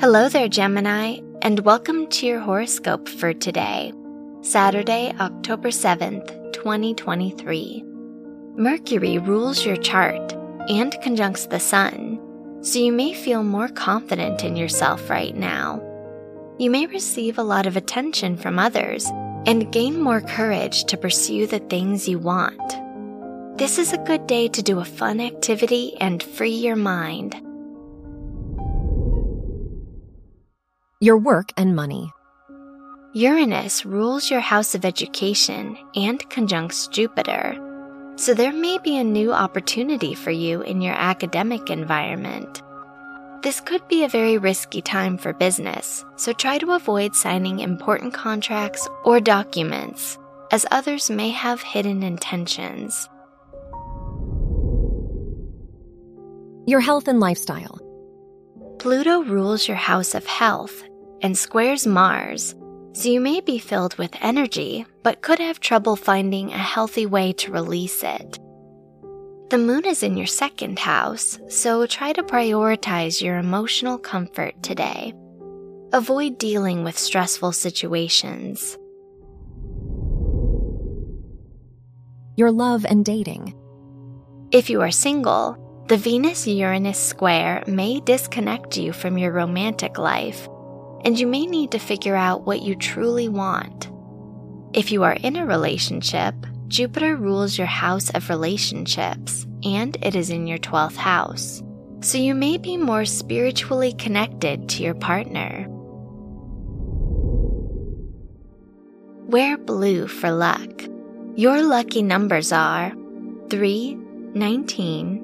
Hello there, Gemini, and welcome to your horoscope for today, Saturday, October 7th, 2023. Mercury rules your chart and conjuncts the Sun, so you may feel more confident in yourself right now. You may receive a lot of attention from others and gain more courage to pursue the things you want. This is a good day to do a fun activity and free your mind. Your work and money. Uranus rules your house of education and conjuncts Jupiter, so there may be a new opportunity for you in your academic environment. This could be a very risky time for business, so try to avoid signing important contracts or documents, as others may have hidden intentions. Your health and lifestyle. Pluto rules your house of health and squares Mars, so you may be filled with energy but could have trouble finding a healthy way to release it. The moon is in your second house, so try to prioritize your emotional comfort today. Avoid dealing with stressful situations. Your love and dating. If you are single, the Venus Uranus square may disconnect you from your romantic life, and you may need to figure out what you truly want. If you are in a relationship, Jupiter rules your house of relationships, and it is in your 12th house. So you may be more spiritually connected to your partner. Wear blue for luck. Your lucky numbers are 3, 19,